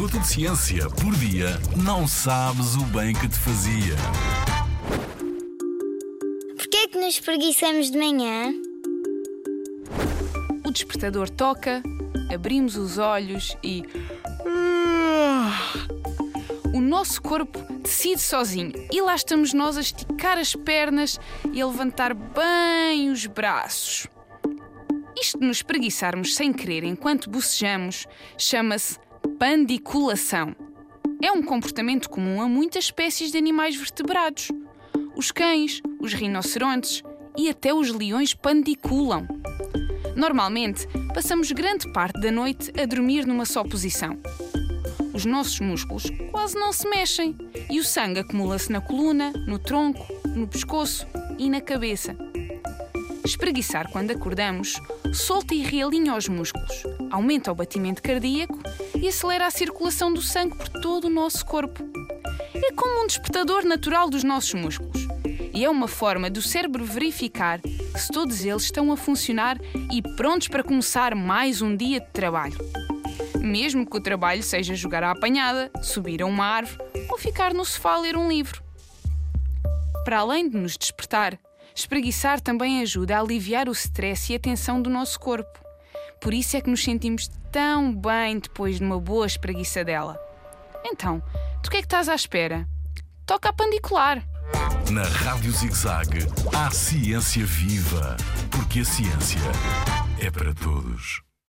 minuto de ciência por dia, não sabes o bem que te fazia. Porquê é que nos preguiçamos de manhã? O despertador toca, abrimos os olhos e. O nosso corpo decide sozinho e lá estamos nós a esticar as pernas e a levantar bem os braços. Isto de nos preguiçarmos sem querer enquanto bocejamos chama-se pandiculação. É um comportamento comum a muitas espécies de animais vertebrados. Os cães, os rinocerontes e até os leões pandiculam. Normalmente, passamos grande parte da noite a dormir numa só posição. Os nossos músculos quase não se mexem e o sangue acumula-se na coluna, no tronco, no pescoço e na cabeça. Espreguiçar quando acordamos solta e realinha os músculos, aumenta o batimento cardíaco e acelera a circulação do sangue por todo o nosso corpo. É como um despertador natural dos nossos músculos. E é uma forma do cérebro verificar se todos eles estão a funcionar e prontos para começar mais um dia de trabalho. Mesmo que o trabalho seja jogar à apanhada, subir a uma árvore ou ficar no sofá a ler um livro. Para além de nos despertar, Espreguiçar também ajuda a aliviar o stress e a tensão do nosso corpo. Por isso é que nos sentimos tão bem depois de uma boa espreguiçadela. Então, do que é que estás à espera? Toca a pandicular! Na Rádio ZigZag, há ciência viva, porque a ciência é para todos.